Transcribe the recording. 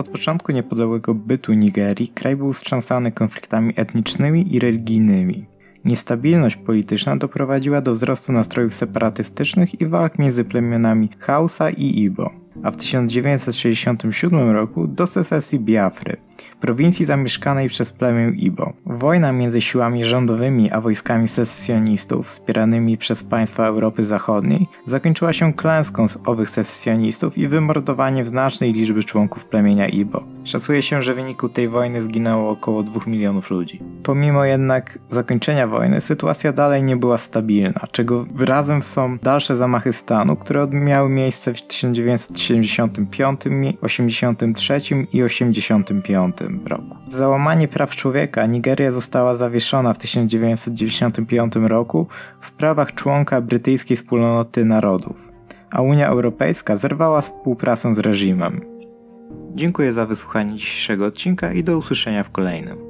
Od początku niepodległego bytu Nigerii kraj był wstrząsany konfliktami etnicznymi i religijnymi. Niestabilność polityczna doprowadziła do wzrostu nastrojów separatystycznych i walk między plemionami Hausa i Ibo, a w 1967 roku do secesji Biafry, prowincji zamieszkanej przez plemię Ibo. Wojna między siłami rządowymi a wojskami secesjonistów wspieranymi przez państwa Europy Zachodniej zakończyła się klęską owych secesjonistów i wymordowaniem znacznej liczby członków plemienia Ibo. Szacuje się, że w wyniku tej wojny zginęło około 2 milionów ludzi. Pomimo jednak zakończenia wojny, sytuacja dalej nie była stabilna, czego wyrazem są dalsze zamachy stanu, które miały miejsce w 1975, 83 i 85 roku. Za załamanie praw człowieka Nigeria została zawieszona w 1995 roku w prawach członka brytyjskiej wspólnoty narodów, a Unia Europejska zerwała współpracę z reżimem. Dziękuję za wysłuchanie dzisiejszego odcinka i do usłyszenia w kolejnym.